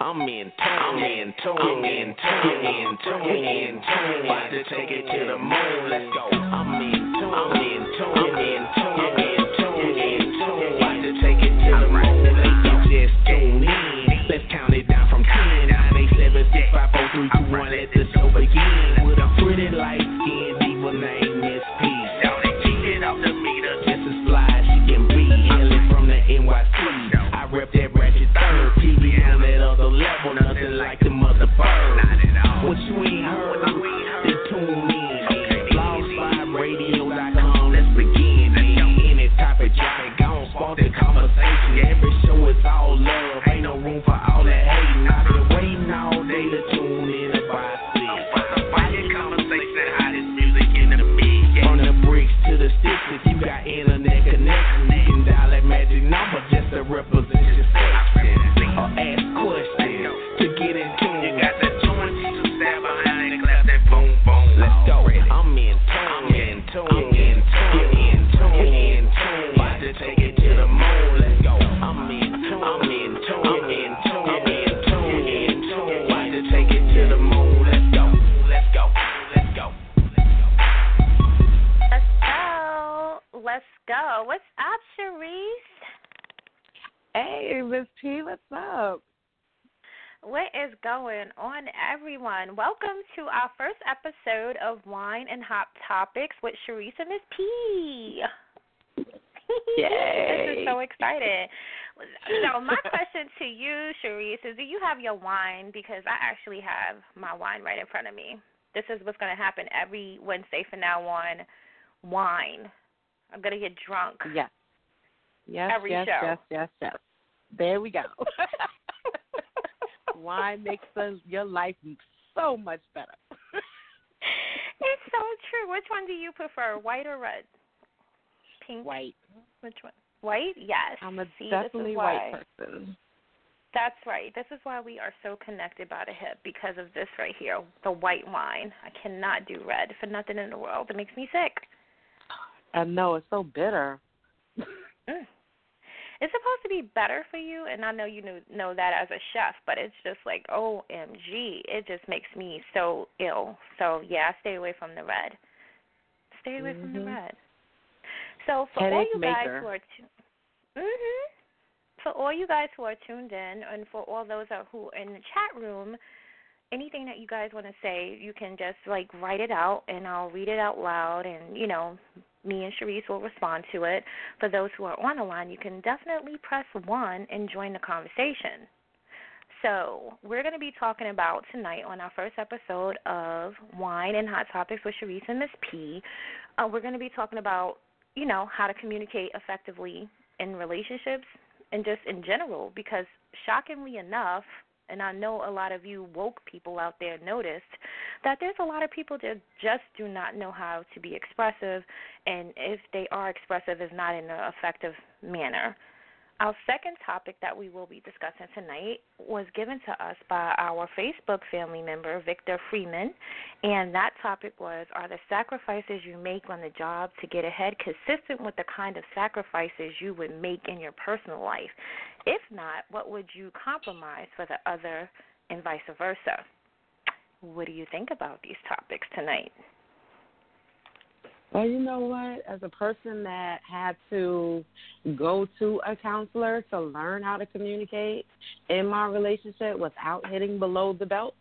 I'm in tune, I'm in tune, I'm in tune, in tune, in tune. About to take it to the moon. Let's go. I'm in tune, I'm in tune, I'm in tune, and Hot Topics with Cherise and Miss P. Yay. this is so exciting. So, my question to you, Cherise, is do you have your wine? Because I actually have my wine right in front of me. This is what's going to happen every Wednesday from now on. Wine. I'm going to get drunk. Yes. Yes, Every yes, show. yes, yes, yes. There we go. Wine makes your life so much better. It's so true. Which one do you prefer, white or red? Pink. White. Which one? White? Yes. I'm a See, definitely white why- person. That's right. This is why we are so connected by the hip because of this right here, the white wine. I cannot do red for nothing in the world. It makes me sick. I know it's so bitter. Mm. It's supposed to be better for you, and I know you know, know that as a chef, but it's just like, OMG. It just makes me so ill. So, yeah, stay away from the red. Stay away from the Mhm. red. So, for all Headache you guys who are tu- mhm. For all you guys who are tuned in, and for all those who are in the chat room, anything that you guys want to say, you can just like write it out, and I'll read it out loud, and you know, me and Cherise will respond to it. For those who are on the line, you can definitely press one and join the conversation. So, we're going to be talking about tonight on our first episode of Wine and Hot Topics with Cherise and Miss P. Uh, we're going to be talking about, you know, how to communicate effectively in relationships and just in general because shockingly enough, and I know a lot of you woke people out there noticed that there's a lot of people that just do not know how to be expressive, and if they are expressive, is not in an effective manner. Our second topic that we will be discussing tonight was given to us by our Facebook family member, Victor Freeman, and that topic was Are the sacrifices you make on the job to get ahead consistent with the kind of sacrifices you would make in your personal life? If not, what would you compromise for the other, and vice versa? What do you think about these topics tonight? Well, you know what? As a person that had to go to a counselor to learn how to communicate in my relationship without hitting below the belt,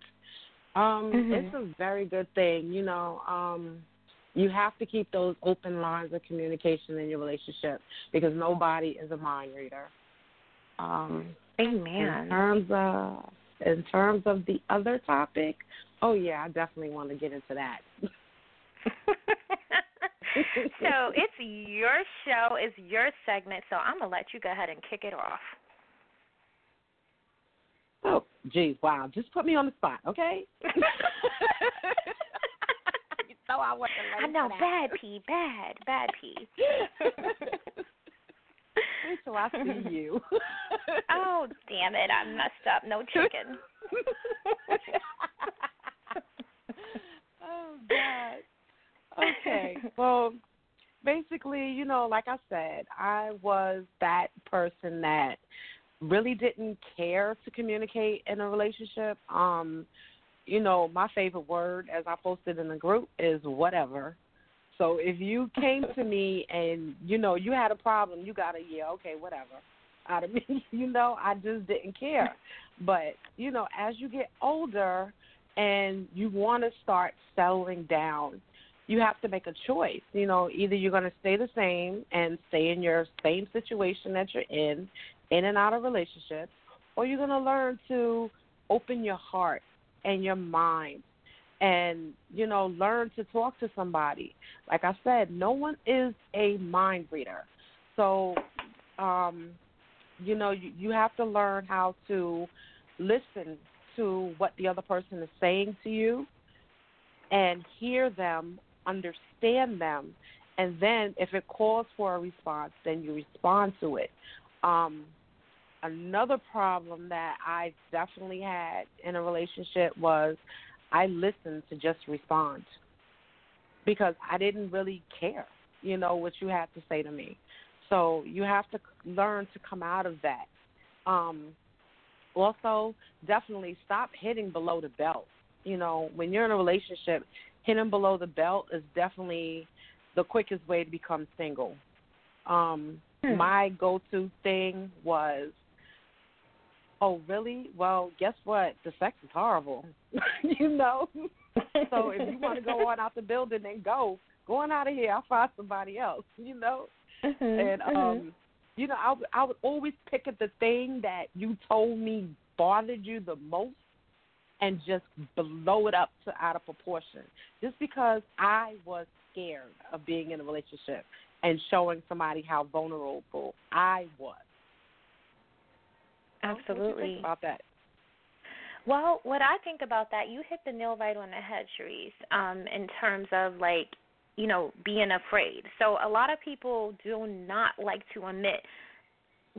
um, Mhm. it's a very good thing. You know, um, you have to keep those open lines of communication in your relationship because nobody is a mind reader. Um, in terms of in terms of the other topic, oh yeah, I definitely want to get into that. so it's your show, it's your segment, so I'm gonna let you go ahead and kick it off. Oh, geez, wow. Just put me on the spot, okay? you know I wasn't I know, bad P, bad, bad P. Till I see you. oh, damn it, I messed up. No chicken. oh, God. Okay. Well, basically, you know, like I said, I was that person that really didn't care to communicate in a relationship, um, you know, my favorite word, as I posted in the group, is whatever. So if you came to me and you know you had a problem, you got to yeah, okay, whatever. Out of me, you know, I just didn't care. But you know, as you get older and you want to start settling down, you have to make a choice. You know, either you're going to stay the same and stay in your same situation that you're in, in and out of relationships, or you're going to learn to open your heart and your mind and you know learn to talk to somebody like i said no one is a mind reader so um you know you, you have to learn how to listen to what the other person is saying to you and hear them understand them and then if it calls for a response then you respond to it um another problem that I definitely had in a relationship was I listened to just respond because I didn't really care, you know, what you had to say to me. So you have to learn to come out of that. Um, also, definitely stop hitting below the belt. You know, when you're in a relationship, hitting below the belt is definitely the quickest way to become single. Um, hmm. My go-to thing was Oh, really? Well, guess what? The sex is horrible. you know? so if you want to go on out the building, then go. Going out of here, I'll find somebody else, you know? Mm-hmm, and, mm-hmm. um, you know, I, I would always pick at the thing that you told me bothered you the most and just blow it up to out of proportion. Just because I was scared of being in a relationship and showing somebody how vulnerable I was. Absolutely. about that? Well, what I think about that, you hit the nail right on the head, Cherise, um, in terms of like, you know, being afraid. So a lot of people do not like to admit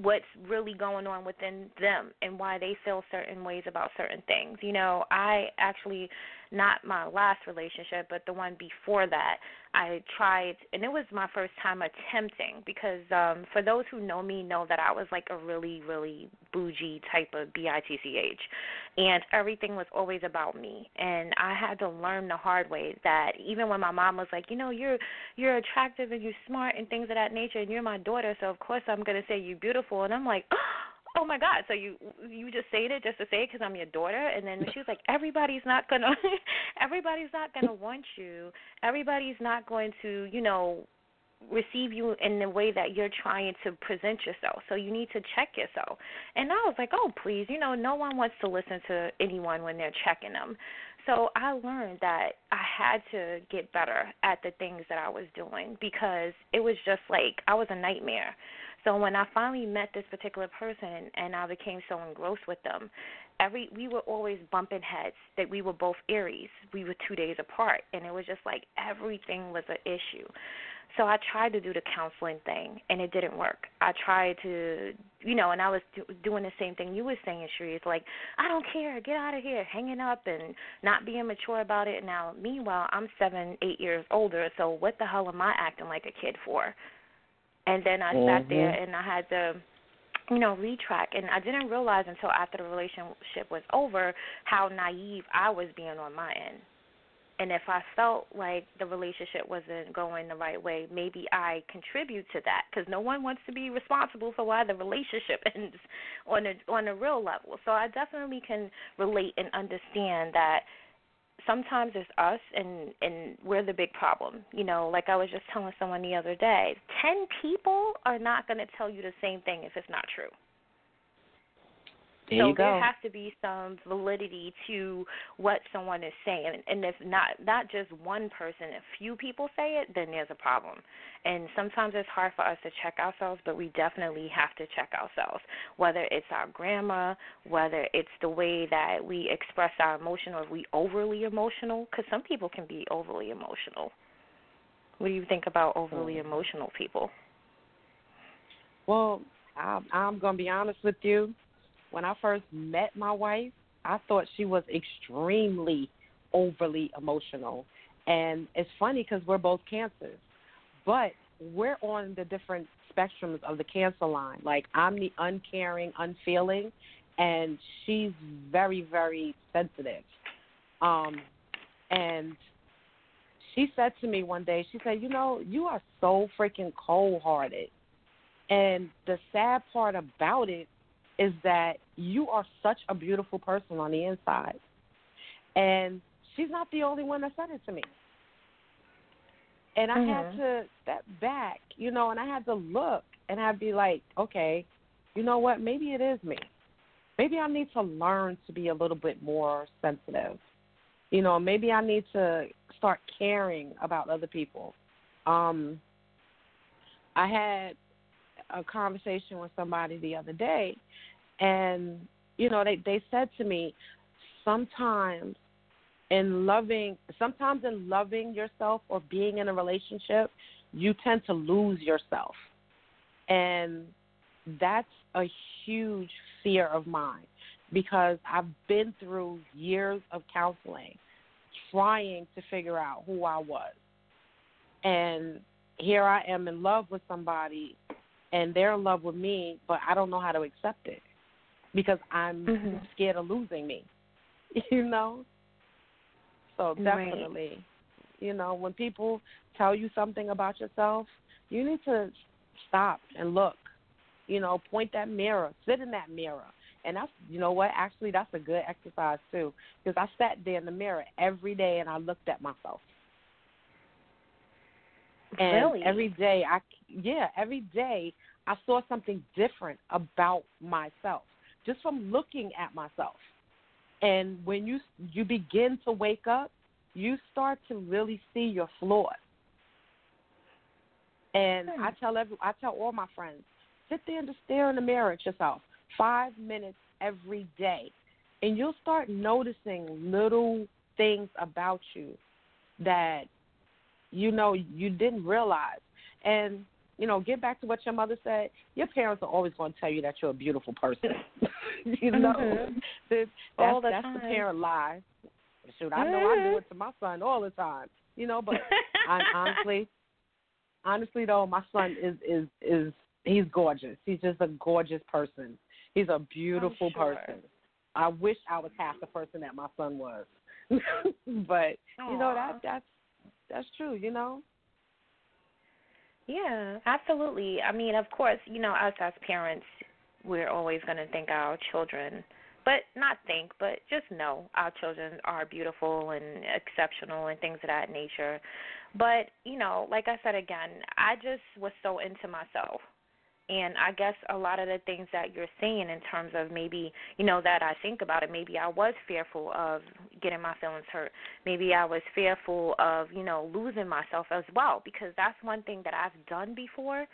what's really going on within them and why they feel certain ways about certain things. You know, I actually not my last relationship, but the one before that, I tried, and it was my first time attempting because um for those who know me know that I was like a really, really bougie type of bitch, and everything was always about me. And I had to learn the hard way that even when my mom was like, you know, you're you're attractive and you're smart and things of that nature, and you're my daughter, so of course I'm gonna say you're beautiful, and I'm like. Oh, oh my god so you you just say it just to say it because i'm your daughter? And then she was like everybody's not gonna everybody's not gonna want you. Everybody's not going to you know receive you in the way that you're trying to present yourself. So you need to check yourself. And i was like oh please you know no one wants to listen to anyone when they're checking them so I learned that I had to get better at the things that I was doing because it was just like I was a nightmare. So when I finally met this particular person and I became so engrossed with them, every we were always bumping heads that we were both Aries. We were two days apart and it was just like everything was an issue. So I tried to do the counseling thing and it didn't work. I tried to, you know, and I was do, doing the same thing you were saying, Sheree. It's like, I don't care, get out of here, hanging up and not being mature about it. Now, meanwhile, I'm seven, eight years older, so what the hell am I acting like a kid for? And then I mm-hmm. sat there and I had to you know, retrack and I didn't realize until after the relationship was over how naive I was being on my end. And if I felt like the relationship wasn't going the right way, maybe I contribute to that because no one wants to be responsible for why the relationship ends on a on a real level. So I definitely can relate and understand that sometimes it's us and and we're the big problem. You know, like I was just telling someone the other day, 10 people are not going to tell you the same thing if it's not true. There so there has to be some validity to what someone is saying, and if not not just one person, a few people say it, then there's a problem. And sometimes it's hard for us to check ourselves, but we definitely have to check ourselves. Whether it's our grammar, whether it's the way that we express our emotion, or if we overly emotional, because some people can be overly emotional. What do you think about overly hmm. emotional people? Well, I'm, I'm going to be honest with you when I first met my wife, I thought she was extremely overly emotional. And it's funny because we're both cancers. But we're on the different spectrums of the cancer line. Like I'm the uncaring, unfeeling, and she's very, very sensitive. Um, and she said to me one day, she said, "You know, you are so freaking cold-hearted." And the sad part about it is that you are such a beautiful person on the inside. And she's not the only one that said it to me. And I mm-hmm. had to step back, you know, and I had to look and I'd be like, okay, you know what? Maybe it is me. Maybe I need to learn to be a little bit more sensitive. You know, maybe I need to start caring about other people. Um, I had a conversation with somebody the other day, and you know, they they said to me, sometimes in loving, sometimes in loving yourself or being in a relationship, you tend to lose yourself, and that's a huge fear of mine because I've been through years of counseling trying to figure out who I was. And here I am in love with somebody and they're in love with me, but I don't know how to accept it because I'm mm-hmm. scared of losing me. You know? So definitely, right. you know, when people tell you something about yourself, you need to stop and look. You know, point that mirror, sit in that mirror. And that's, you know what, actually, that's a good exercise too. Because I sat there in the mirror every day and I looked at myself. And really? every day, I yeah, every day I saw something different about myself just from looking at myself. And when you you begin to wake up, you start to really see your flaws. And hmm. I tell every I tell all my friends, sit there and just stare in the mirror at yourself. Five minutes every day. And you'll start noticing little things about you that you know you didn't realize. And you know, get back to what your mother said. Your parents are always going to tell you that you're a beautiful person. you know, mm-hmm. that's, all the that's time. the parent lie. Shoot, I know I do it to my son all the time. You know, but I, honestly, honestly though, my son is is is he's gorgeous. He's just a gorgeous person. He's a beautiful sure. person. I wish I was half the person that my son was. but Aww. you know that that's that's true. You know. Yeah, absolutely. I mean, of course, you know, us as parents, we're always going to think our children, but not think, but just know our children are beautiful and exceptional and things of that nature. But, you know, like I said again, I just was so into myself and I guess a lot of the things that you're saying in terms of maybe, you know, that I think about it, maybe I was fearful of getting my feelings hurt. Maybe I was fearful of, you know, losing myself as well because that's one thing that I've done before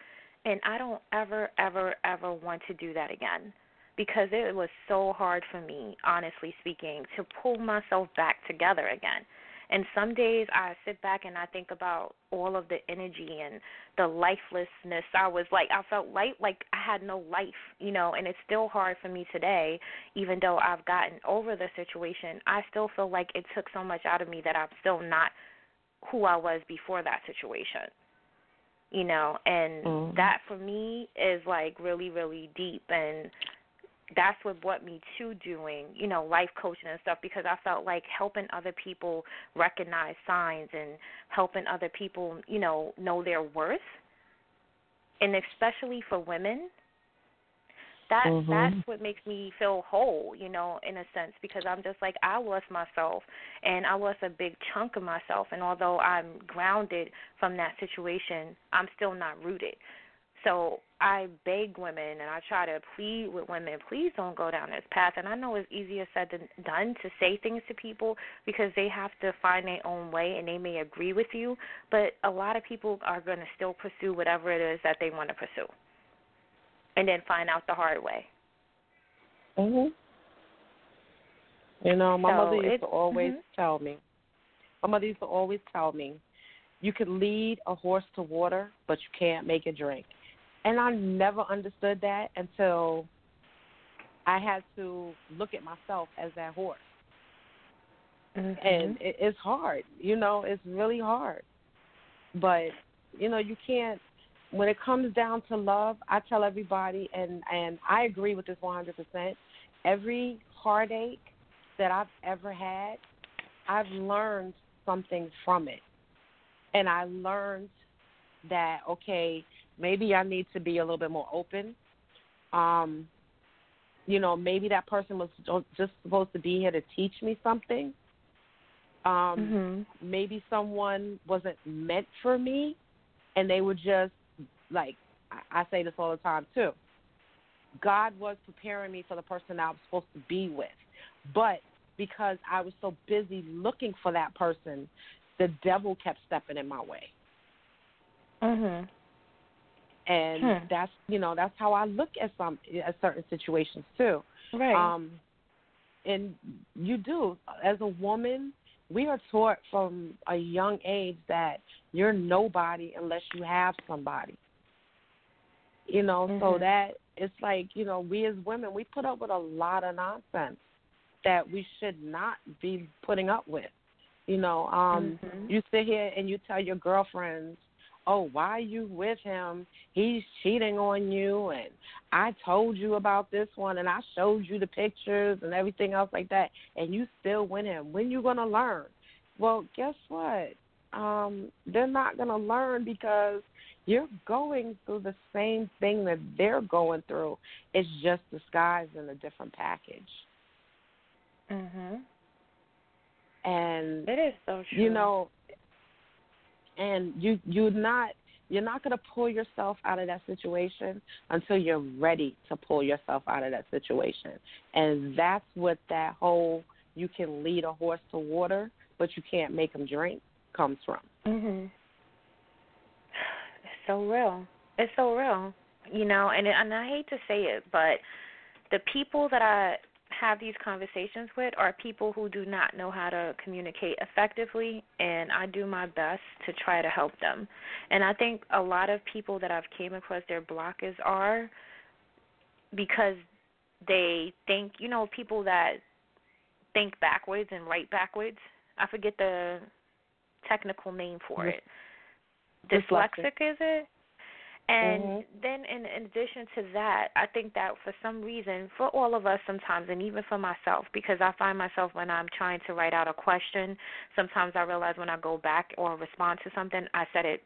and I don't ever ever ever want to do that again because it was so hard for me, honestly speaking, to pull myself back together again. And some days I sit back and I think about all of the energy and the lifelessness. I was like, I felt light, like I had no life, you know, and it's still hard for me today, even though I've gotten over the situation. I still feel like it took so much out of me that I'm still not who I was before that situation. You know, and mm. that for me is like really, really deep and that's what brought me to doing, you know, life coaching and stuff because I felt like helping other people recognize signs and helping other people, you know, know their worth. And especially for women, that mm-hmm. that's what makes me feel whole, you know, in a sense because I'm just like I lost myself and I lost a big chunk of myself and although I'm grounded from that situation, I'm still not rooted. So I beg women and I try to plead with women, please don't go down this path. And I know it's easier said than done to say things to people because they have to find their own way and they may agree with you. But a lot of people are going to still pursue whatever it is that they want to pursue and then find out the hard way. Mhm. You know, my so mother used to always mm-hmm. tell me. My mother used to always tell me, you can lead a horse to water, but you can't make it drink. And I never understood that until I had to look at myself as that horse. Mm-hmm. And it, it's hard, you know, it's really hard. But, you know, you can't when it comes down to love, I tell everybody, and and I agree with this 100%. Every heartache that I've ever had, I've learned something from it, and I learned that okay, maybe I need to be a little bit more open. Um, you know, maybe that person was just supposed to be here to teach me something. Um, Mhm. maybe someone wasn't meant for me, and they were just like I- I say this all the time too. God was preparing me for the person I was supposed to be with, but because I was so busy looking for that person, the devil kept stepping in my way. Mhm. And Hmm. that's you know that's how I look at some at certain situations too. Right. Um, and you do as a woman, we are taught from a young age that you're nobody unless you have somebody. You know, so Mhm. that it's like you know we as women we put up with a lot of nonsense that we should not be putting up with. You know, um, Mhm. you sit here and you tell your girlfriends oh, why are you with him? He's cheating on you, and I told you about this one, and I showed you the pictures and everything else like that, and you still with him. When you gonna learn? Well, guess what? Um, they're not gonna learn because you're going through the same thing that they're going through. It's just disguised in a different package. Mhm. And It is so true. you know and you you're not you're not going to pull yourself out of that situation until you're ready to pull yourself out of that situation and that's what that whole you can lead a horse to water but you can't make him drink comes from Mhm. It's so real. It's so real. You know, and and I hate to say it, but the people that I have these conversations with are people who do not know how to communicate effectively and I do my best to try to help them. And I think a lot of people that I've came across their blockers are because they think, you know, people that think backwards and write backwards. I forget the technical name for it. Dyslexic. Dyslexic is it? And Mhm. then in, in addition to that, I think that for some reason, for all of us sometimes, and even for myself, because I find myself when I'm trying to write out a question, sometimes I realize when I go back or respond to something, I said it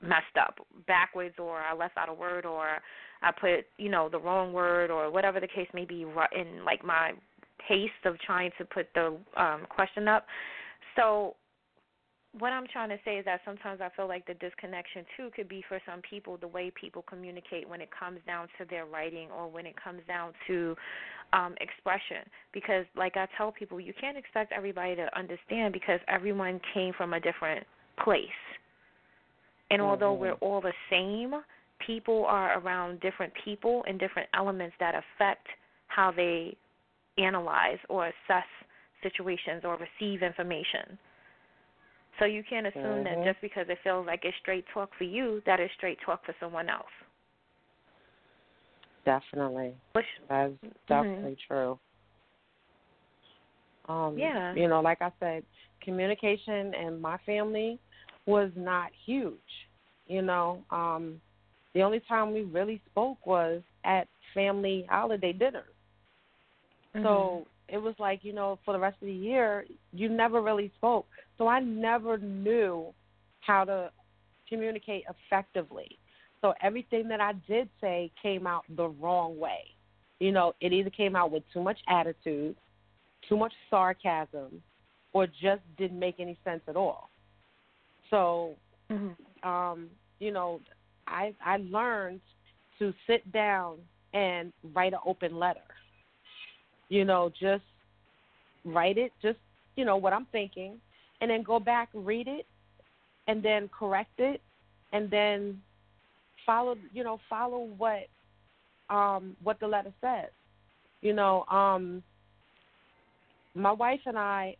messed up backwards or I left out a word or I put, you know, the wrong word or whatever the case may be in like my haste of trying to put the um question up. So what I'm trying to say is that sometimes I feel like the disconnection too could be for some people the way people communicate when it comes down to their writing or when it comes down to um expression because like I tell people you can't expect everybody to understand because everyone came from a different place. And although Mhm. we're all the same, people are around different people and different elements that affect how they analyze or assess situations or receive information. So you can't assume that Mhm. just because it feels like it's straight talk for you, that it's straight talk for someone else. definitely Which, that's definitely true um Yeah. you know like i said communication in my family was not huge you know um the only time we really spoke was at family holiday dinners mm-hmm. so it was like you know for the rest of the year you never really spoke. So i never knew how to communicate effectively. So everything that i did say came out the wrong way. You know it either came out with too much attitude too much sarcasm or just didn't make any sense at all. So hmm um, you know, I I learned to sit down and write an open letter. You know, just write it, just you know what I'm thinking, and then go back read it, and then correct it, and then follow you know follow what um what the letter says. You know, um my wife and I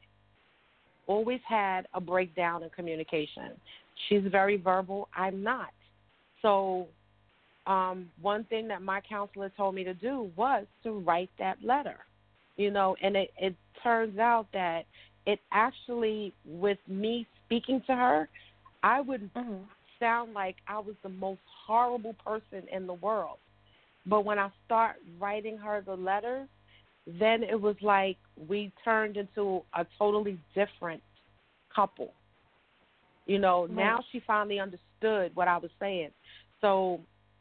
always had a breakdown in communication. She's very verbal. I'm not. So, um, one thing that my counselor told me to do was to write that letter. You know, and it, it turns out that it actually, with me speaking to her, I would hmm sound like I was the most horrible person in the world. But when I start writing her the letters, then it was like we turned into a totally different couple. You know, Right. now she finally understood what I was saying. So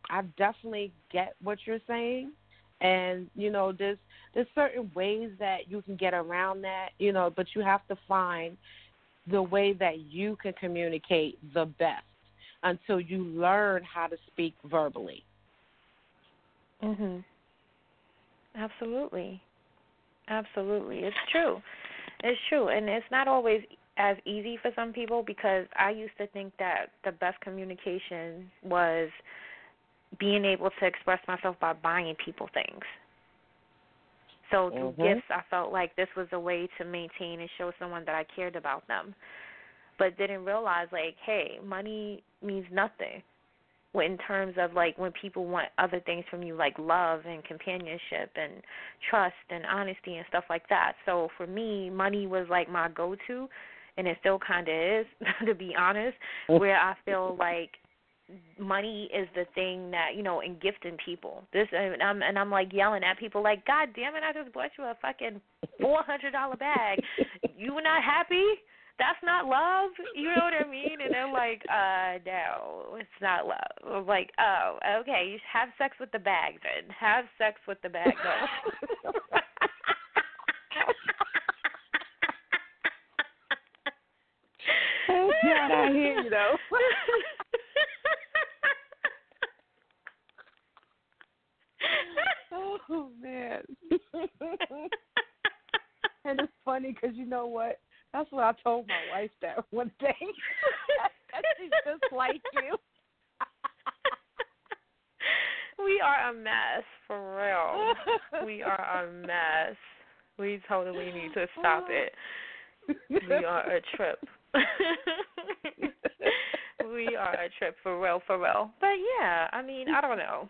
I definitely get what you're saying. And, you know, there's there's certain ways that you can get around that, you know, but you have to find the way that you can communicate the best until you learn how to speak verbally. Mhm. Absolutely. Absolutely. It's true. It's true. And it's not always as easy for some people because I used to think that the best communication was being able to express myself by buying people things. So through Mhm. gifts, I felt like this was a way to maintain and show someone that I cared about them, but didn't realize like, hey, money means nothing. In terms of like when people want other things from you, like love and companionship and trust and honesty and stuff like that. So for me, money was like my go-to, and it still kind of is, to be honest. Where I feel like money is the thing that you know in gifting people. This and i'm and i'm like yelling at people like god damn it i just bought you a fucking four hundred dollar bag. You were not happy? That's not love? You know what i mean? And they're like uh no it's not love. I'm like oh okay you have sex with the bag then. Have sex with the bag then. Oh, God, I hear you, though. oh, man. and it's funny because you know what? That's what I told my wife that one day. that she's just like you. we are a mess for real. We are a mess. We totally need to stop it. We are a trip. we are a trip for real, for real. But yeah, I mean, I don't know.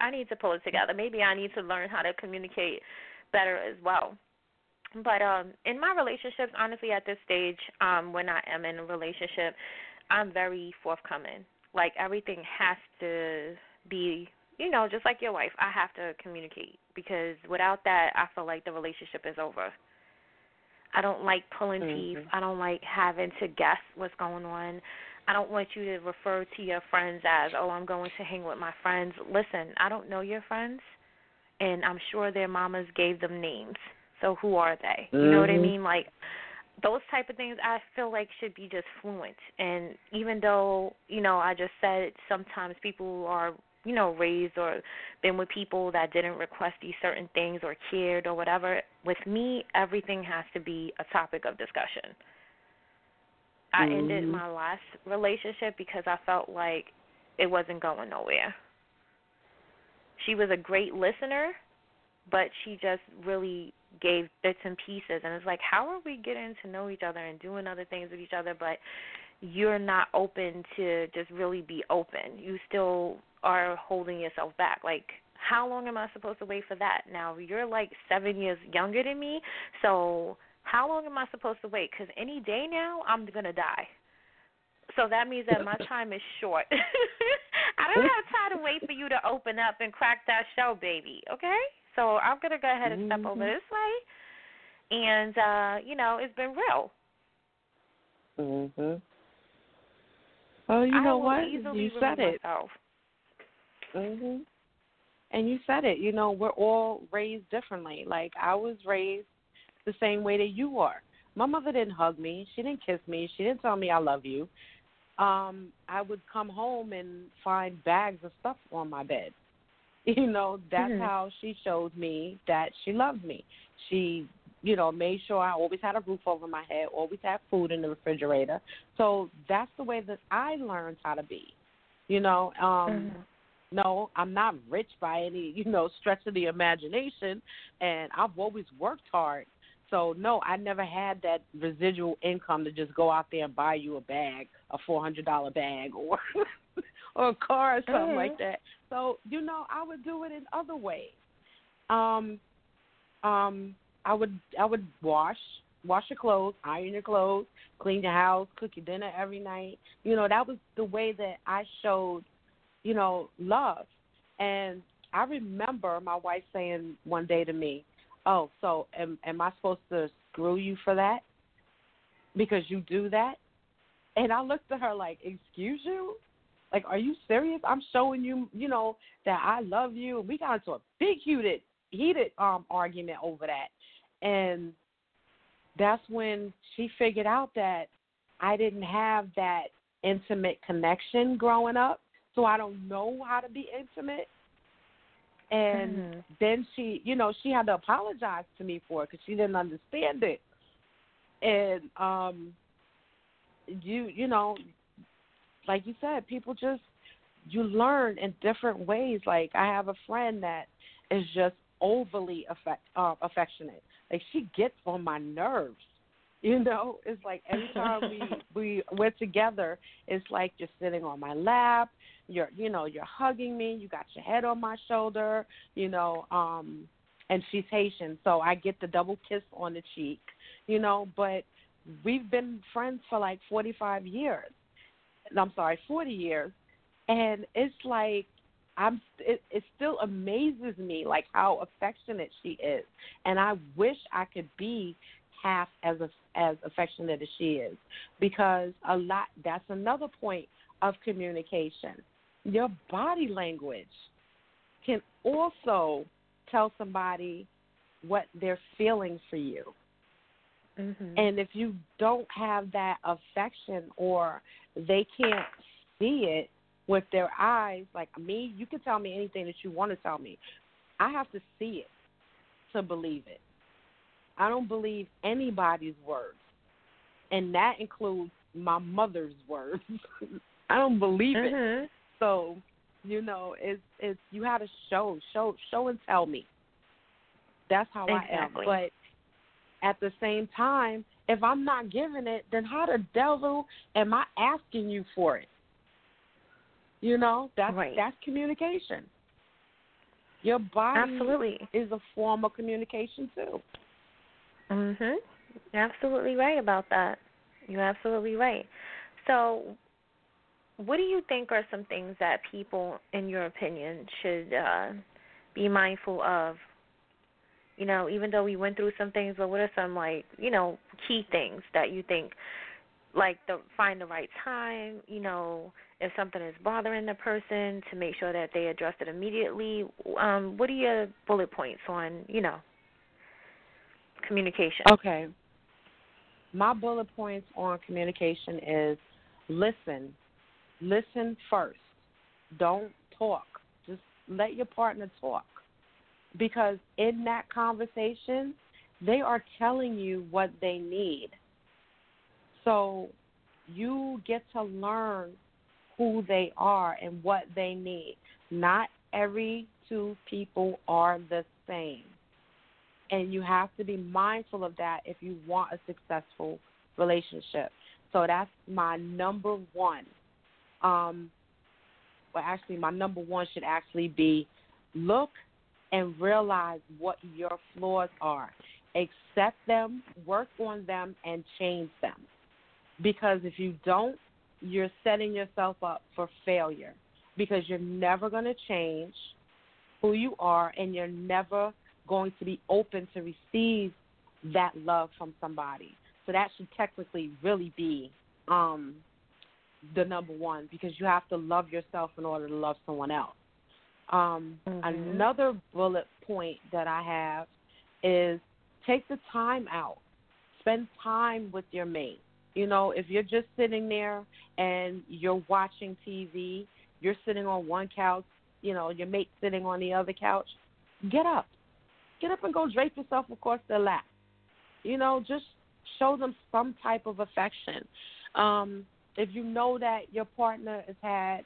I need to pull it together. Maybe I need to learn how to communicate better as well. But um in my relationships, honestly at this stage, um, when I am in a relationship, I'm very forthcoming. Like everything has to be you know, just like your wife, I have to communicate because without that I feel like the relationship is over. I don't like pulling teeth. Mhm. I don't like having to guess what's going on. I don't want you to refer to your friends as, "Oh, I'm going to hang with my friends." Listen, I don't know your friends, and I'm sure their mamas gave them names. So who are they? You know what I Mhm. mean? Like those type of things I feel like should be just fluent. And even though, you know, I just said sometimes people are, you know, raised or been with people that didn't request these certain things or cared or whatever, with me everything has to be a topic of discussion. I ended Mhm. my last relationship because I felt like it wasn't going nowhere. She was a great listener, but she just really gave bits and pieces and it's like how are we getting to know each other and doing other things with each other but you're not open to just really be open. You still are holding yourself back. Like how long am I supposed to wait for that? Now you're like 7 years younger than me, so how long am I supposed to wait? Cuz any day now I'm going to die. So that means that my time is short. I don't have time to wait for you to open up and crack that shell, baby. Okay? So I'm gonna go ahead and step over Mhm. this way, and uh, you know it's been real. Mhm. Well, you I know what? You said it. Myself. Mhm. And you said it. You know, we're all raised differently. Like I was raised the same way that you are. My mother didn't hug me. She didn't kiss me. She didn't tell me I love you. Um, I would come home and find bags of stuff on my bed. You know, that's Mhm. how she showed me that she loved me. She, you know, made sure I always had a roof over my head, always had food in the refrigerator. So that's the way that I learned how to be. You know, um Mhm. no, I'm not rich by any, you know, stretch of the imagination and I've always worked hard. So no, I never had that residual income to just go out there and buy you a bag, a four hundred dollar bag or or a car or something Mhm. like that. So, you know, I would do it in other ways. Um um I would I would wash wash your clothes, iron your clothes, clean your house, cook your dinner every night. You know, that was the way that I showed, you know, love. And I remember my wife saying one day to me, "Oh, so am am I supposed to screw you for that? Because you do that?" And I looked at her like, "Excuse you? Like, are you serious? I'm showing you, you know, that I love you." We got into a big heated heated um argument over that. And that's when she figured out that I didn't have that intimate connection growing up, so I don't know how to be intimate. And Mhm. then she, you know, she had to apologize to me for it because she didn't understand it. And um, you, you know, like you said, people just you learn in different ways. Like I have a friend that is just overly affect, uh, affectionate. Like she gets on my nerves. You know, it's like every time we we we're together, it's like you're sitting on my lap. You're you know you're hugging me. You got your head on my shoulder. You know, um, and she's Haitian, so I get the double kiss on the cheek. You know, but we've been friends for like 45 years. I'm sorry, 40 years, and it's like I'm. It, it still amazes me like how affectionate she is, and I wish I could be half as as affectionate as she is, because a lot. That's another point of communication. Your body language can also tell somebody what they're feeling for you. Mhm. And if you don't have that affection or they can't see it with their eyes, like me, you can tell me anything that you want to tell me. I have to see it to believe it. I don't believe anybody's words. And that includes my mother's words. I don't believe it. Mhm. So, you know, it's it's you have to show, show, show and tell me. That's how I am. But at the same time, if I'm not giving it, then how the devil am I asking you for it? You know, that's Right. that's communication. Your body Absolutely. is a form of communication too. Mhm. You're absolutely right about that. You're absolutely right. So, what do you think are some things that people, in your opinion, should uh, be mindful of? You know, even though we went through some things, but what are some like you know key things that you think, like the find the right time? You know, if something is bothering the person, to make sure that they address it immediately. Um, what are your bullet points on you know communication? Okay. My bullet points on communication is listen. Listen first. Don't talk. Just let your partner talk. Because in that conversation, they are telling you what they need. So you get to learn who they are and what they need. Not every two people are the same and you have to be mindful of that if you want a successful relationship. So that's my number one. Um, well, actually, my number one should actually be look and realize what your flaws are. Accept them, work on them, and change them. Because if you don't, you're setting yourself up for failure because you're never going to change who you are and you're never going to be open to receive that love from somebody. So that should technically really be um, the number one because you have to love yourself in order to love someone else. Um, Mhm. Another bullet point that I have is take the time out, spend time with your mate. You know, if you're just sitting there and you're watching TV, you're sitting on one couch, you know, your mate's sitting on the other couch, get up get up and go drape yourself across their lap. You know, just show them some type of affection. Um, if you know that your partner has had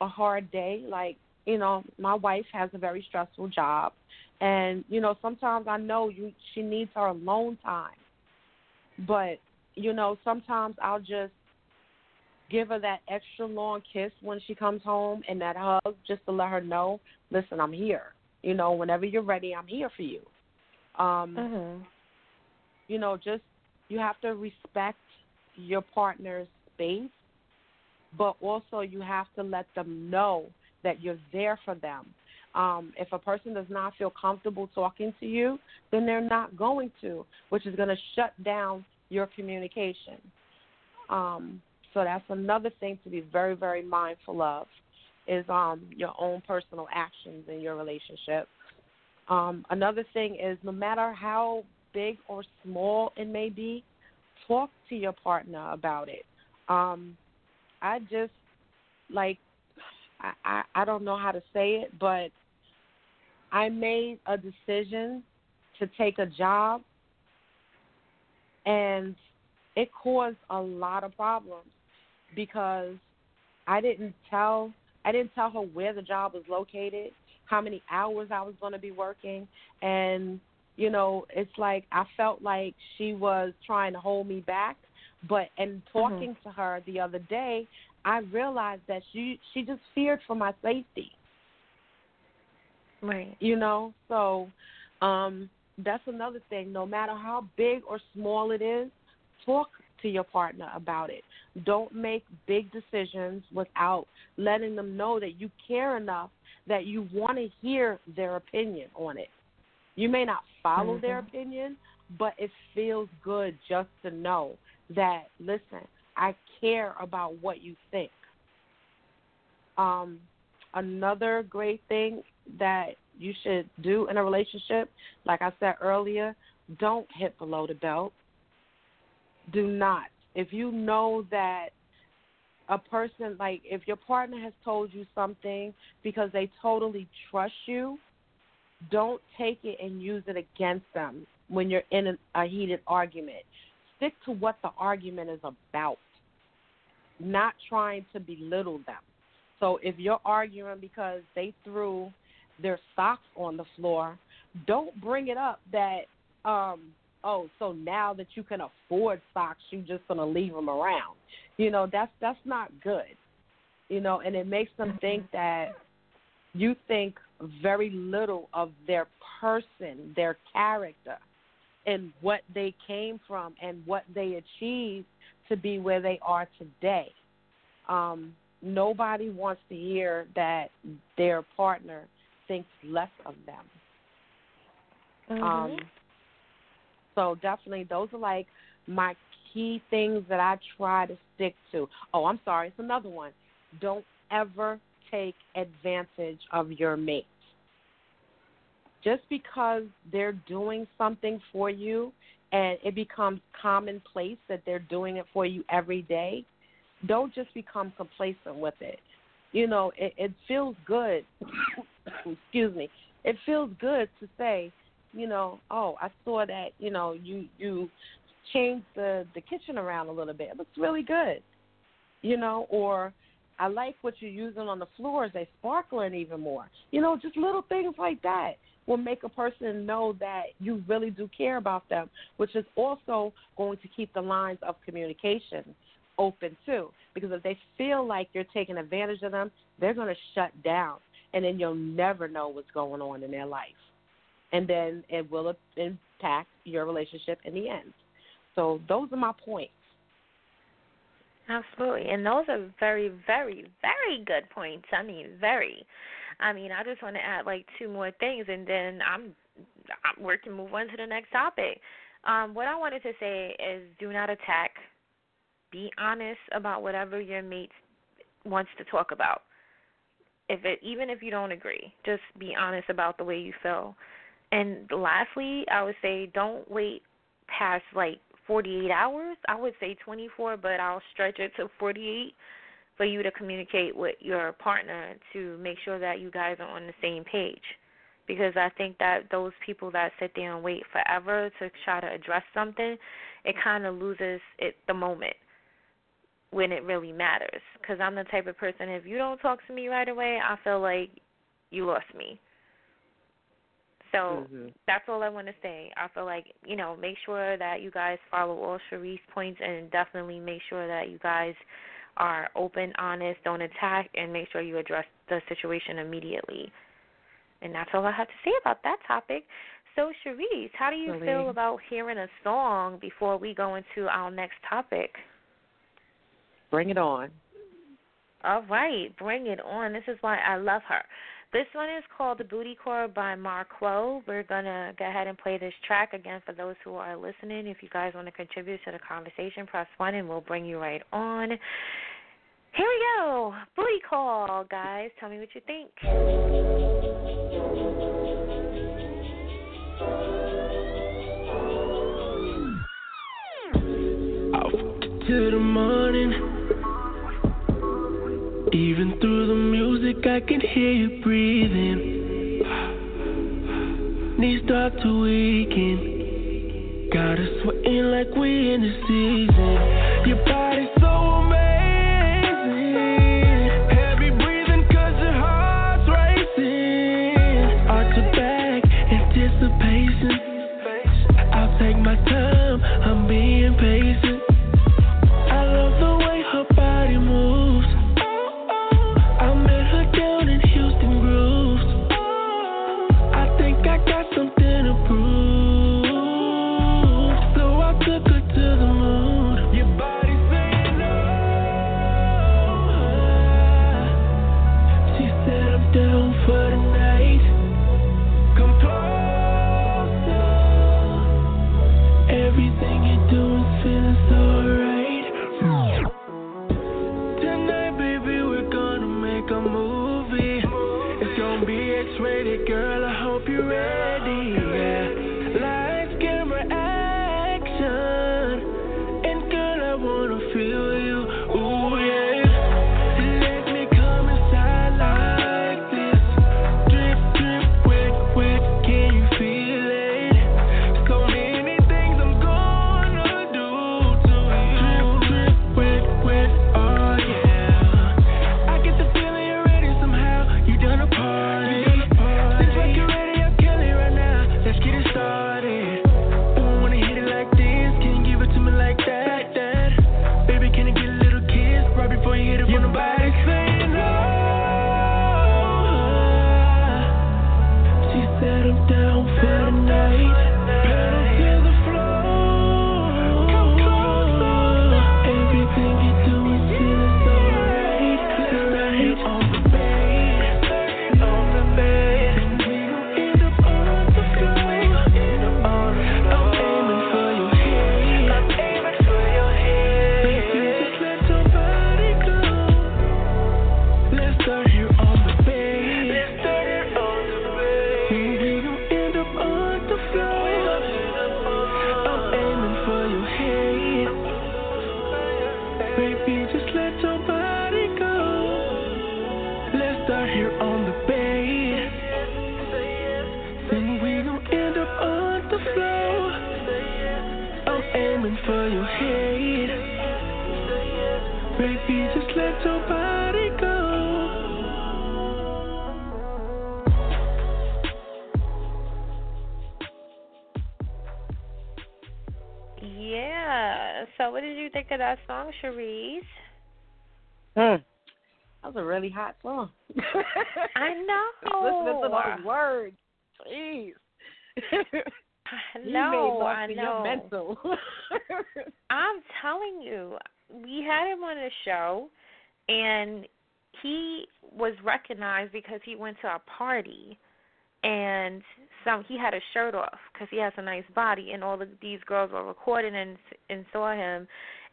a hard day, like, you know, my wife has a very stressful job and, you know, sometimes I know you she needs her alone time. But, you know, sometimes I'll just give her that extra long kiss when she comes home and that hug just to let her know, listen, I'm here. You know, whenever you're ready, I'm here for you. Um, Mhm. you know, just you have to respect your partner's space, but also you have to let them know that you're there for them. Um, if a person does not feel comfortable talking to you, then they're not going to, which is going to shut down your communication. Um, so that's another thing to be very, very mindful of is um, your own personal actions in your relationship. Um, another thing is no matter how big or small it may be, talk to your partner about it. Um, I just like I, I I don't know how to say it, but I made a decision to take a job and it caused a lot of problems because I didn't tell I didn't tell her where the job was located, how many hours I was going to be working, and you know, it's like I felt like she was trying to hold me back. But in talking mm-hmm. to her the other day, I realized that she she just feared for my safety. Right. You know, so um that's another thing. No matter how big or small it is, talk to your partner about it. Don't make big decisions without letting them know that you care enough that you want to hear their opinion on it. You may not follow mm-hmm. their opinion, but it feels good just to know that, listen, I care about what you think. Um, another great thing that you should do in a relationship, like I said earlier, don't hit below the belt. Do not. If you know that a person, like if your partner has told you something because they totally trust you, don't take it and use it against them when you're in a, heated argument. Stick to what the argument is about, not trying to belittle them. So if you're arguing because they threw their socks on the floor, don't bring it up that um oh so now that you can afford socks you're just going to leave them around. You know, that's that's not good. You know, and it makes them think that you think very little of their person, their character, and what they came from and what they achieved to be where they are today. Um, nobody wants to hear that their partner thinks less of them. Mm-hmm. Um, so definitely, those are like my key things that I try to stick to. Oh, I'm sorry, it's another one. Don't ever take advantage of your mate. Just because they're doing something for you and it becomes commonplace that they're doing it for you every day, don't just become complacent with it. You know, it, it feels good. excuse me. It feels good to say, you know, oh, I saw that, you know, you you changed the the kitchen around a little bit. It looks really good. You know, or I like what you're using on the floors. They sparkling even more. You know, just little things like that will make a person know that you really do care about them, which is also going to keep the lines of communication open too. Because if they feel like you're taking advantage of them, they're going to shut down, and then you'll never know what's going on in their life, and then it will impact your relationship in the end. So those are my points. Absolutely. And those are very, very, very good points. I mean, very. I mean, I just want to add like two more things and then I'm, I'm we move on to the next topic. Um, what I wanted to say is do not attack. Be honest about whatever your mate wants to talk about. If it even if you don't agree, just be honest about the way you feel. And lastly, I would say don't wait past like 48 hours. I would say 24, but I'll stretch it to 48 for you to communicate with your partner to make sure that you guys are on the same page. Because I think that those people that sit there and wait forever to try to address something, it kind of loses it the moment when it really matters. Because I'm the type of person, if you don't talk to me right away, I feel like you lost me. So mm-hmm. that's all I want to say. I feel like, you know, make sure that you guys follow all Cherise's points and definitely make sure that you guys are open, honest, don't attack, and make sure you address the situation immediately. And that's all I have to say about that topic. So, Cherise, how do you Really? feel about hearing a song before we go into our next topic? Bring it on. All right, bring it on. This is why I love her. This one is called The Booty Call by Marquo. We're going to go ahead and play this track again for those who are listening. If you guys want to contribute to the conversation, press 1 and we'll bring you right on. Here we go. Booty Call, guys. Tell me what you think. I'll the morning. Even through the music, I can hear you breathing. Knees start to weaken. Got us sweating like we in the season. What did you think of that song, Cherise? Hmm. That was a really hot song. I know. Listening to those words. Jeez. I You know. made I Marcy know. your mental. I'm telling you, we had him on the show, and he was recognized because he went to a party, and some he had a shirt off because he has a nice body, and all of these girls were recording and and saw him,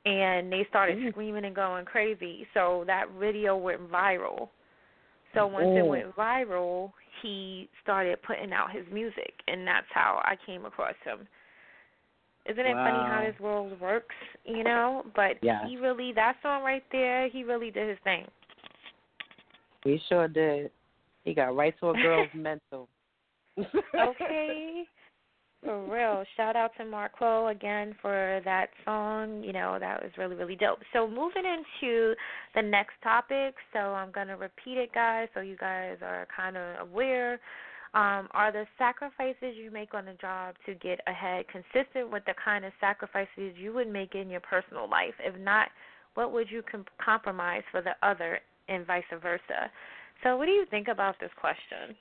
and they started Mm. screaming and going crazy. So that video went viral. So once it Mm. went viral, he started putting out his music, and that's how I came across him. Isn't it funny how this world works, you know? But Yes. he really that song right there, he really did his thing. he sure did. He got right to a girl's mental. Okay. For real. Shout out to Marquo again for that song. You know, that was really, really dope. So moving into the next topic, so I'm gonna repeat it guys so you guys are kinda aware. Um, are the sacrifices you make on the job to get ahead consistent with the kind of sacrifices you would make in your personal life? If not, what would you com- compromise for the other, and vice versa? So, what do you think about this question?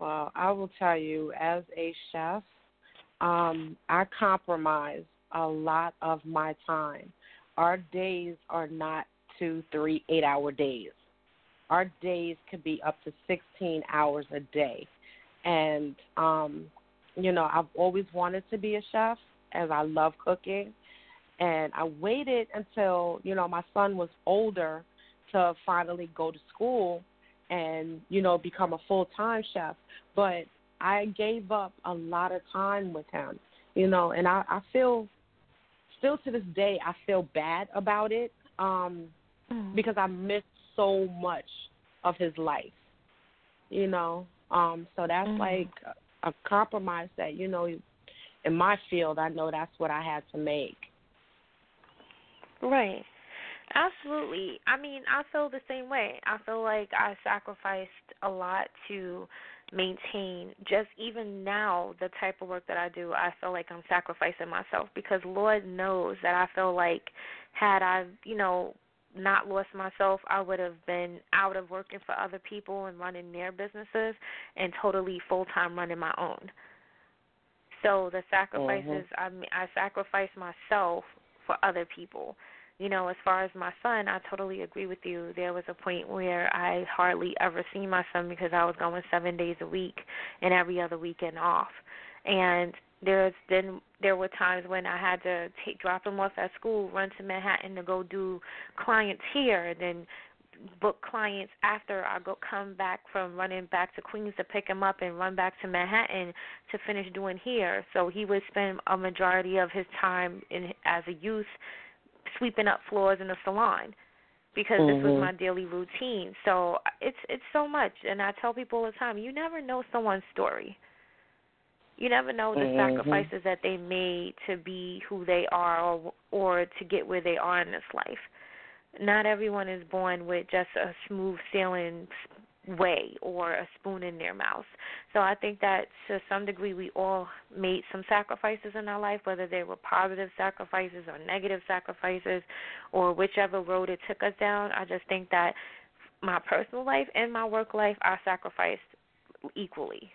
Well, I will tell you, as a chef, um, I compromise a lot of my time. Our days are not two, three, eight hour days. Our days could be up to 16 hours a day. And, um, you know, I've always wanted to be a chef as I love cooking. And I waited until, you know, my son was older to finally go to school and, you know, become a full time chef. But I gave up a lot of time with him, you know, and I, I feel still to this day I feel bad about it um mm. because I missed so much of his life. You know, um so that's mm. like a compromise that you know in my field I know that's what I had to make. Right. Absolutely. I mean, I feel the same way. I feel like I sacrificed a lot to maintain just even now the type of work that I do I feel like I'm sacrificing myself because Lord knows that I feel like had I you know not lost myself I would have been out of working for other people and running their businesses and totally full time running my own so the sacrifices mm-hmm. I I sacrifice myself for other people you know, as far as my son, I totally agree with you. There was a point where I hardly ever seen my son because I was going seven days a week and every other weekend off. And there's been there were times when I had to take drop him off at school, run to Manhattan to go do clients here, and then book clients after I go come back from running back to Queens to pick him up and run back to Manhattan to finish doing here. So he would spend a majority of his time in as a youth sweeping up floors in the salon because mm-hmm. this was mm-hmm. my daily routine. So it's it's so much and I tell people all the time, you never know someone's story. You never know the mm-hmm. sacrifices that they made to be who they are or or to get where they are in this life. Not everyone is born with just a smooth sailing way or a spoon in their mouth. So I think that to some degree we all made some sacrifices in our life, whether they were positive sacrifices or negative sacrifices or whichever road it took us down. I just think that my personal life and my work life I sacrificed equally.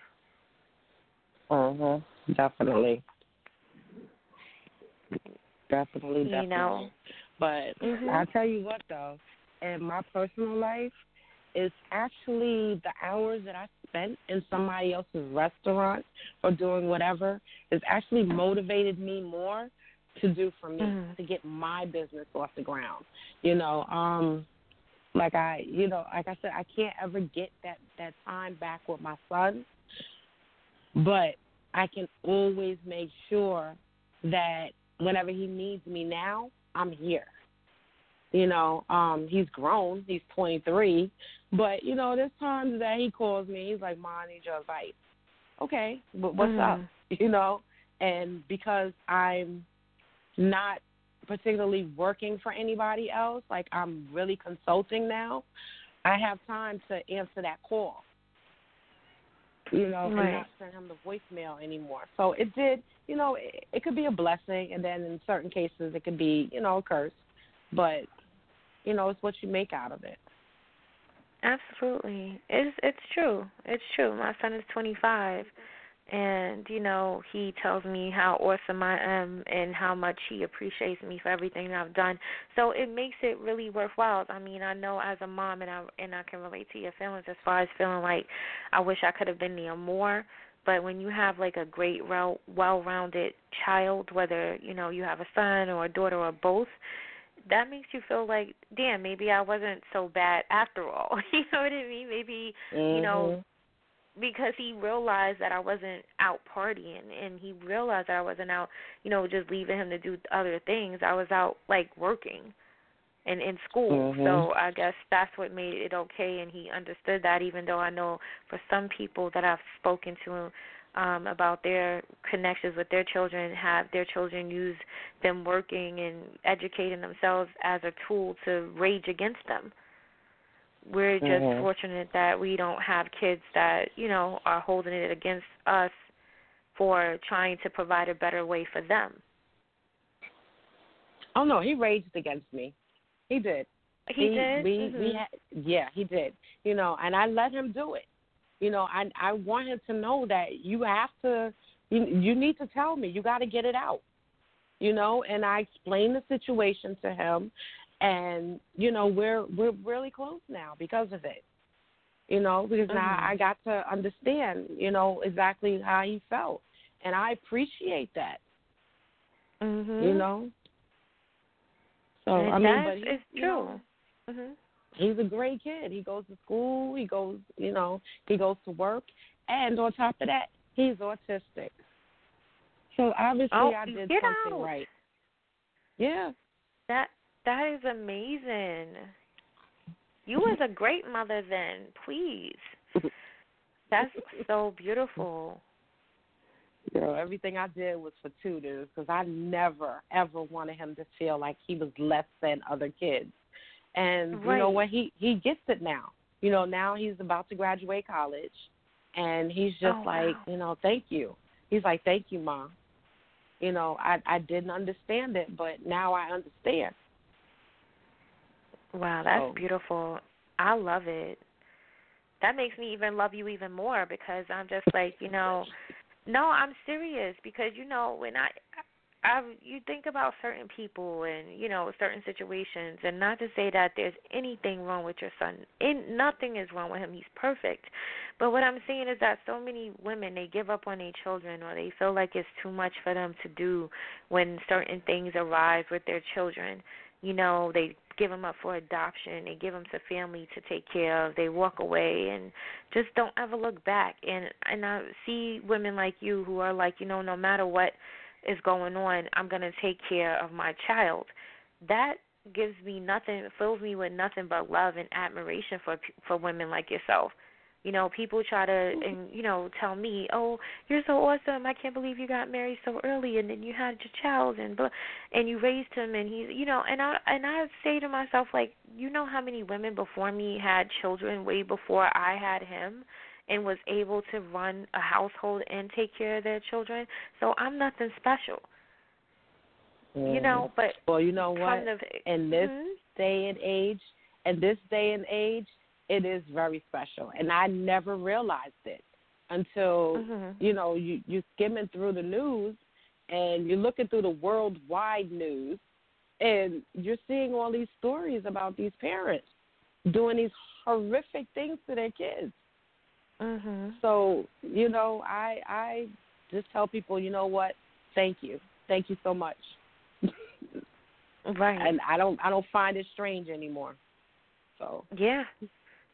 Mhm. Definitely. Definitely, definitely. You know. But mm-hmm. I'll tell you what though, in my personal life, is actually the hours that I spent in somebody else's restaurant or doing whatever has actually motivated me more to do for me mm-hmm. to get my business off the ground. You know, um like I you know, like I said, I can't ever get that that time back with my son. But I can always make sure that whenever he needs me now, I'm here. You know, um, he's grown. He's 23. But, you know, there's times that he calls me. He's like, Mom, I need your advice. Okay, but what's mm. up? You know, and because I'm not particularly working for anybody else, like I'm really consulting now, I have time to answer that call. You know, right. and not send him the voicemail anymore. So it did, you know, it, it could be a blessing, and then in certain cases it could be, you know, a curse. But you know, it's what you make out of it. Absolutely. It's it's true. It's true. My son is 25 and you know, he tells me how awesome I am and how much he appreciates me for everything I've done. So it makes it really worthwhile. I mean, I know as a mom and I and I can relate to your feelings as far as feeling like I wish I could have been there more but when you have like a great well-rounded child whether you know you have a son or a daughter or both that makes you feel like, damn, maybe I wasn't so bad after all. you know what I mean? Maybe mm-hmm. you know because he realized that I wasn't out partying and he realized that I wasn't out, you know, just leaving him to do other things. I was out like working and in school. Mm-hmm. So I guess that's what made it okay and he understood that even though I know for some people that I've spoken to um, about their connections with their children, have their children use them working and educating themselves as a tool to rage against them. We're just mm-hmm. fortunate that we don't have kids that, you know, are holding it against us for trying to provide a better way for them. Oh no, he raged against me. He did. He, he did. We mm-hmm. we had, yeah, he did. You know, and I let him do it You know, I I want him to know that you have to you you need to tell me. You got to get it out. You know, and I explained the situation to him and you know, we're we're really close now because of it. You know, because mm-hmm. now I got to understand, you know, exactly how he felt. And I appreciate that. Mhm. You know? So and I mean, but he, is you true. know, mhm. He's a great kid. He goes to school. He goes, you know, he goes to work, and on top of that, he's autistic. So obviously, Oh, I did something out. right. Yeah. That that is amazing. You was a great mother then. Please. That's so beautiful. Girl, everything I did was for tutors because I never ever wanted him to feel like he was less than other kids. And you know what? He he gets it now. You know, now he's about to graduate college, and he's just Oh, like, wow. you know, thank you. He's like, thank you, mom. You know, I I didn't understand it, but now I understand. Wow, that's So- beautiful. I love it. That makes me even love you even more because I'm just like, you know, no, I'm serious because you know when I I you think about certain people and you know certain situations and not to say that there's anything wrong with your son. In nothing is wrong with him. He's perfect. But what I'm saying is that so many women they give up on their children or they feel like it's too much for them to do when certain things arise with their children. You know, they give them up for adoption, they give them to family to take care of, they walk away and just don't ever look back. And and I see women like you who are like, you know, no matter what is going on, I'm going to take care of my child. That gives me nothing, fills me with nothing but love and admiration for for women like yourself. You know, people try to mm-hmm. and you know tell me, "Oh, you're so awesome! I can't believe you got married so early, and then you had your child, and blah, and you raised him, and he's, you know." And I and I say to myself, like, you know how many women before me had children way before I had him, and was able to run a household and take care of their children. So I'm nothing special, you know. But Well, you know what? From the, In this Mhm. day and age, in this day and age, it is very special, and I never realized it until Mhm. you know you you skimming through the news and you're looking through the worldwide news and you're seeing all these stories about these parents doing these horrific things to their kids Mhm. so you know i i just tell people you know what thank you thank you so much Right. and i don't i don't find it strange anymore so Yeah.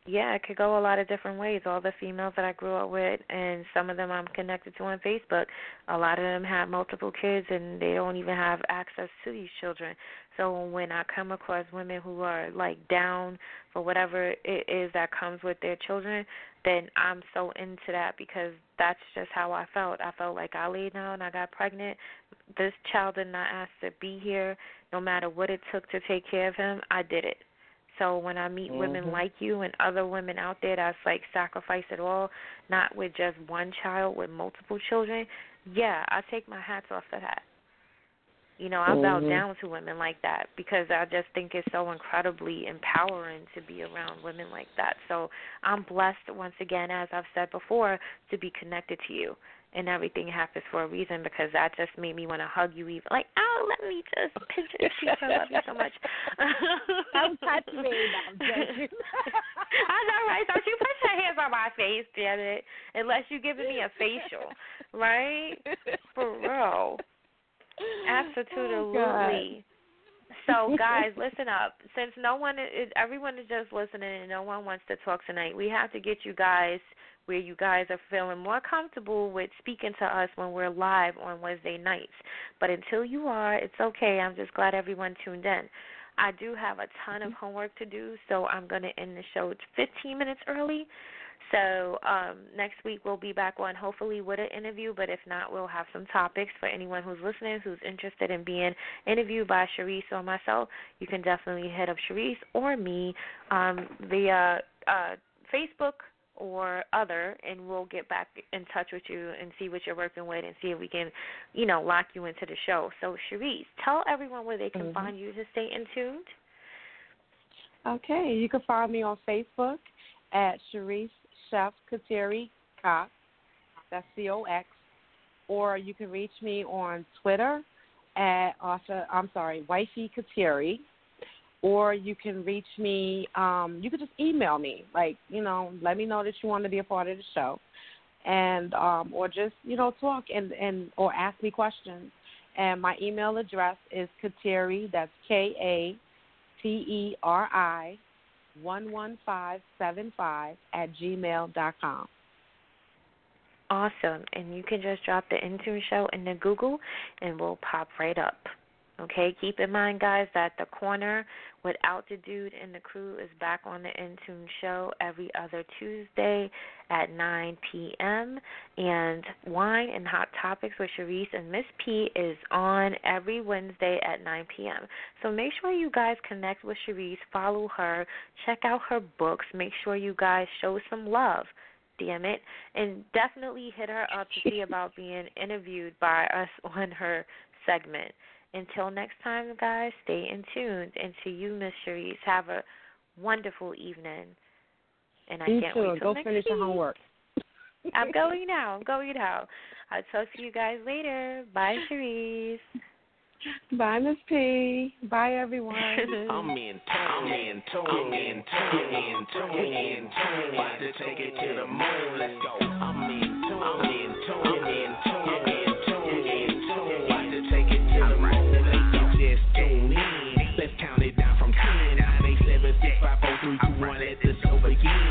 Yeah, it could go a lot of different ways. All the females that I grew up with and some of them I'm connected to on Facebook, a lot of them have multiple kids and they don't even have access to these children. So when I come across women who are like down for whatever it is that comes with their children, then I'm so into that because that's just how I felt. I felt like I laid down, I got pregnant. This child did not ask to be here. No matter what it took to take care of him, I did it. So when I meet women Mhm. like you and other women out there that's like sacrifice it all, not with just one child, with multiple children, yeah, I take my hats off to that. You know, I bow Mhm. down to women like that because I just think it's so incredibly empowering to be around women like that. So I'm blessed once again, as I've said before, to be connected to you. And everything happens for a reason because that just made me want to hug you even like, oh, let me just pinch your cheek. I love you so much. Don't touch me. No, I'm joking. I know, right? Don't you put your hands on my face, damn it. Unless you're giving me a facial, right? For real. Absolutely. Oh, so, guys, listen up. Since no one is, everyone is just listening and no one wants to talk tonight, we have to get you guys where you guys are feeling more comfortable with speaking to us when we're live on Wednesday nights. But until you are, it's okay. I'm just glad everyone tuned in. I do have a ton of mm-hmm. homework to do, so I'm going to end the show 15 minutes early. So um, next week we'll be back on hopefully with an interview, but if not, we'll have some topics for anyone who's listening who's interested in being interviewed by Cherise or myself. You can definitely hit up Cherise or me um, via uh, Facebook or other, and we'll get back in touch with you and see what you're working with and see if we can, you know, lock you into the show. So Cherise, tell everyone where they can Mhm. find you to stay in tuned. Okay, you can find me on Facebook at Cherise Chef Kateri Cox. That's C O X. Or you can reach me on Twitter at I'm sorry, Wifey Kateri. Or you can reach me. Um, you could just email me, like you know, let me know that you want to be a part of the show, and um, or just you know talk and and or ask me questions. And my email address is Kateri. That's K A T E R I one one five seven five at gmail dot com. Awesome. And you can just drop the N'Tuned Show into Google and we'll pop right up. Okay, keep in mind, guys, that the corner without the dude and the crew is back on the N'Tuned show every other Tuesday at 9 p.m. And Wine and Hot Topics with Cherise and Miss P is on every Wednesday at 9 p.m. So make sure you guys connect with Cherise, follow her, check out her books, make sure you guys show some love damn it. And definitely hit her up to see about being interviewed by us on her segment. Until next time, guys, stay in tuned. And to you, Miss Cherise, have a wonderful evening. And I you can't too. wait Go till finish next your week. homework. I'm going now. I'm going now. I'll talk to you guys later. Bye, Cherise. Bye, Miss P. Bye, everyone. I'm in tune, I'm in tune, I'm in tune, in tune, in tune. About to take it to the moon. Let's go. I'm in two, one. Let the show begin.